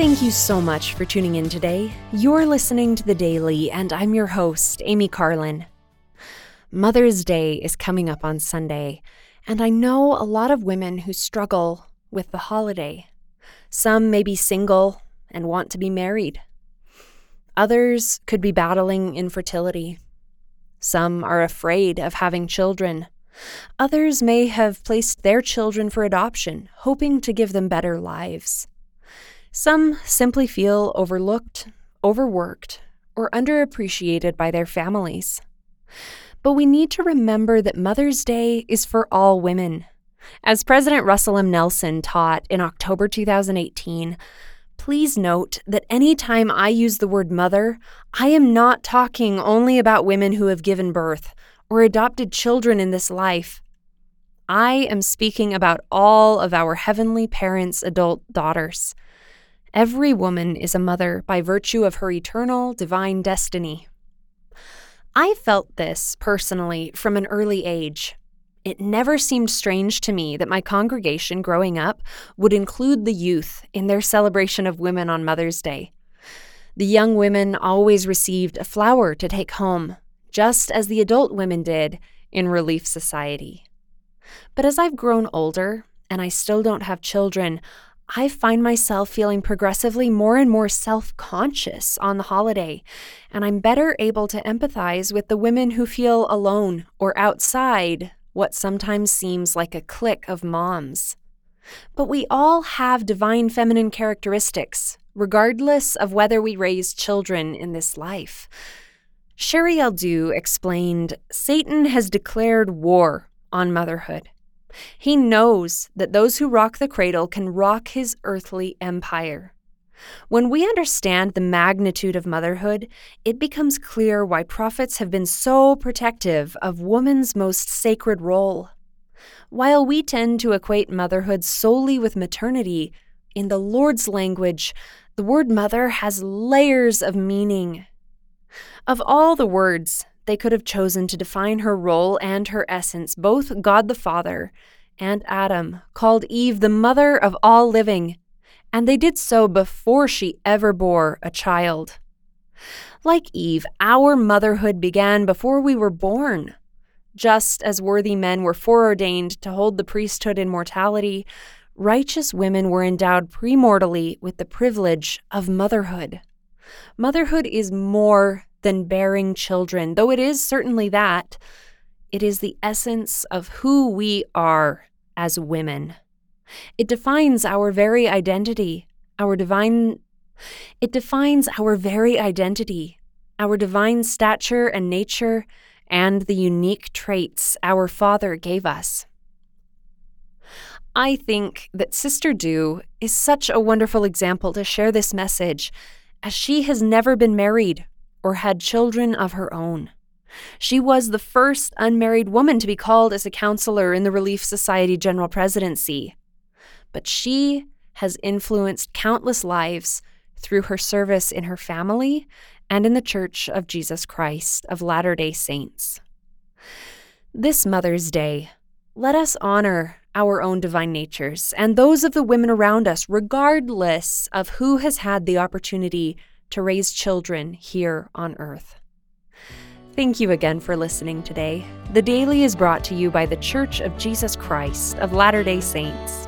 Thank you so much for tuning in today. You're listening to The Daily, and I'm your host, Amy Carlin. Mother's Day is coming up on Sunday, and I know a lot of women who struggle with the holiday. Some may be single and want to be married. Others could be battling infertility. Some are afraid of having children. Others may have placed their children for adoption, hoping to give them better lives. Some simply feel overlooked, overworked, or underappreciated by their families. But we need to remember that Mother's Day is for all women. As President Russell M. Nelson taught in October 2018, please note that anytime I use the word mother, I am not talking only about women who have given birth or adopted children in this life. I am speaking about all of our heavenly parents' adult daughters. Every woman is a mother by virtue of her eternal divine destiny. I felt this personally from an early age. It never seemed strange to me that my congregation growing up would include the youth in their celebration of women on Mother's Day. The young women always received a flower to take home, just as the adult women did in Relief Society. But as I've grown older and I still don't have children, I find myself feeling progressively more and more self conscious on the holiday, and I'm better able to empathize with the women who feel alone or outside what sometimes seems like a clique of moms. But we all have divine feminine characteristics, regardless of whether we raise children in this life. Sheri L. Dew explained Satan has declared war on motherhood. He knows that those who rock the cradle can rock his earthly empire. When we understand the magnitude of motherhood, it becomes clear why prophets have been so protective of woman's most sacred role. While we tend to equate motherhood solely with maternity, in the Lord's language, the word mother has layers of meaning. Of all the words they could have chosen to define her role and her essence, both God the Father and Adam called Eve the mother of all living, and they did so before she ever bore a child. Like Eve, our motherhood began before we were born. Just as worthy men were foreordained to hold the priesthood in mortality, righteous women were endowed premortally with the privilege of motherhood. Motherhood is more than bearing children, though it is certainly that. It is the essence of who we are as women. It defines our very identity, our divine. It defines our very identity, our divine stature and nature, and the unique traits our Father gave us. I think that Sister Dew is such a wonderful example to share this message, as she has never been married or had children of her own. She was the first unmarried woman to be called as a counselor in the Relief Society General Presidency. But she has influenced countless lives through her service in her family and in the Church of Jesus Christ of Latter day Saints. This Mother's Day, let us honor our own divine natures and those of the women around us, regardless of who has had the opportunity to raise children here on earth. Thank you again for listening today. The Daily is brought to you by The Church of Jesus Christ of Latter day Saints.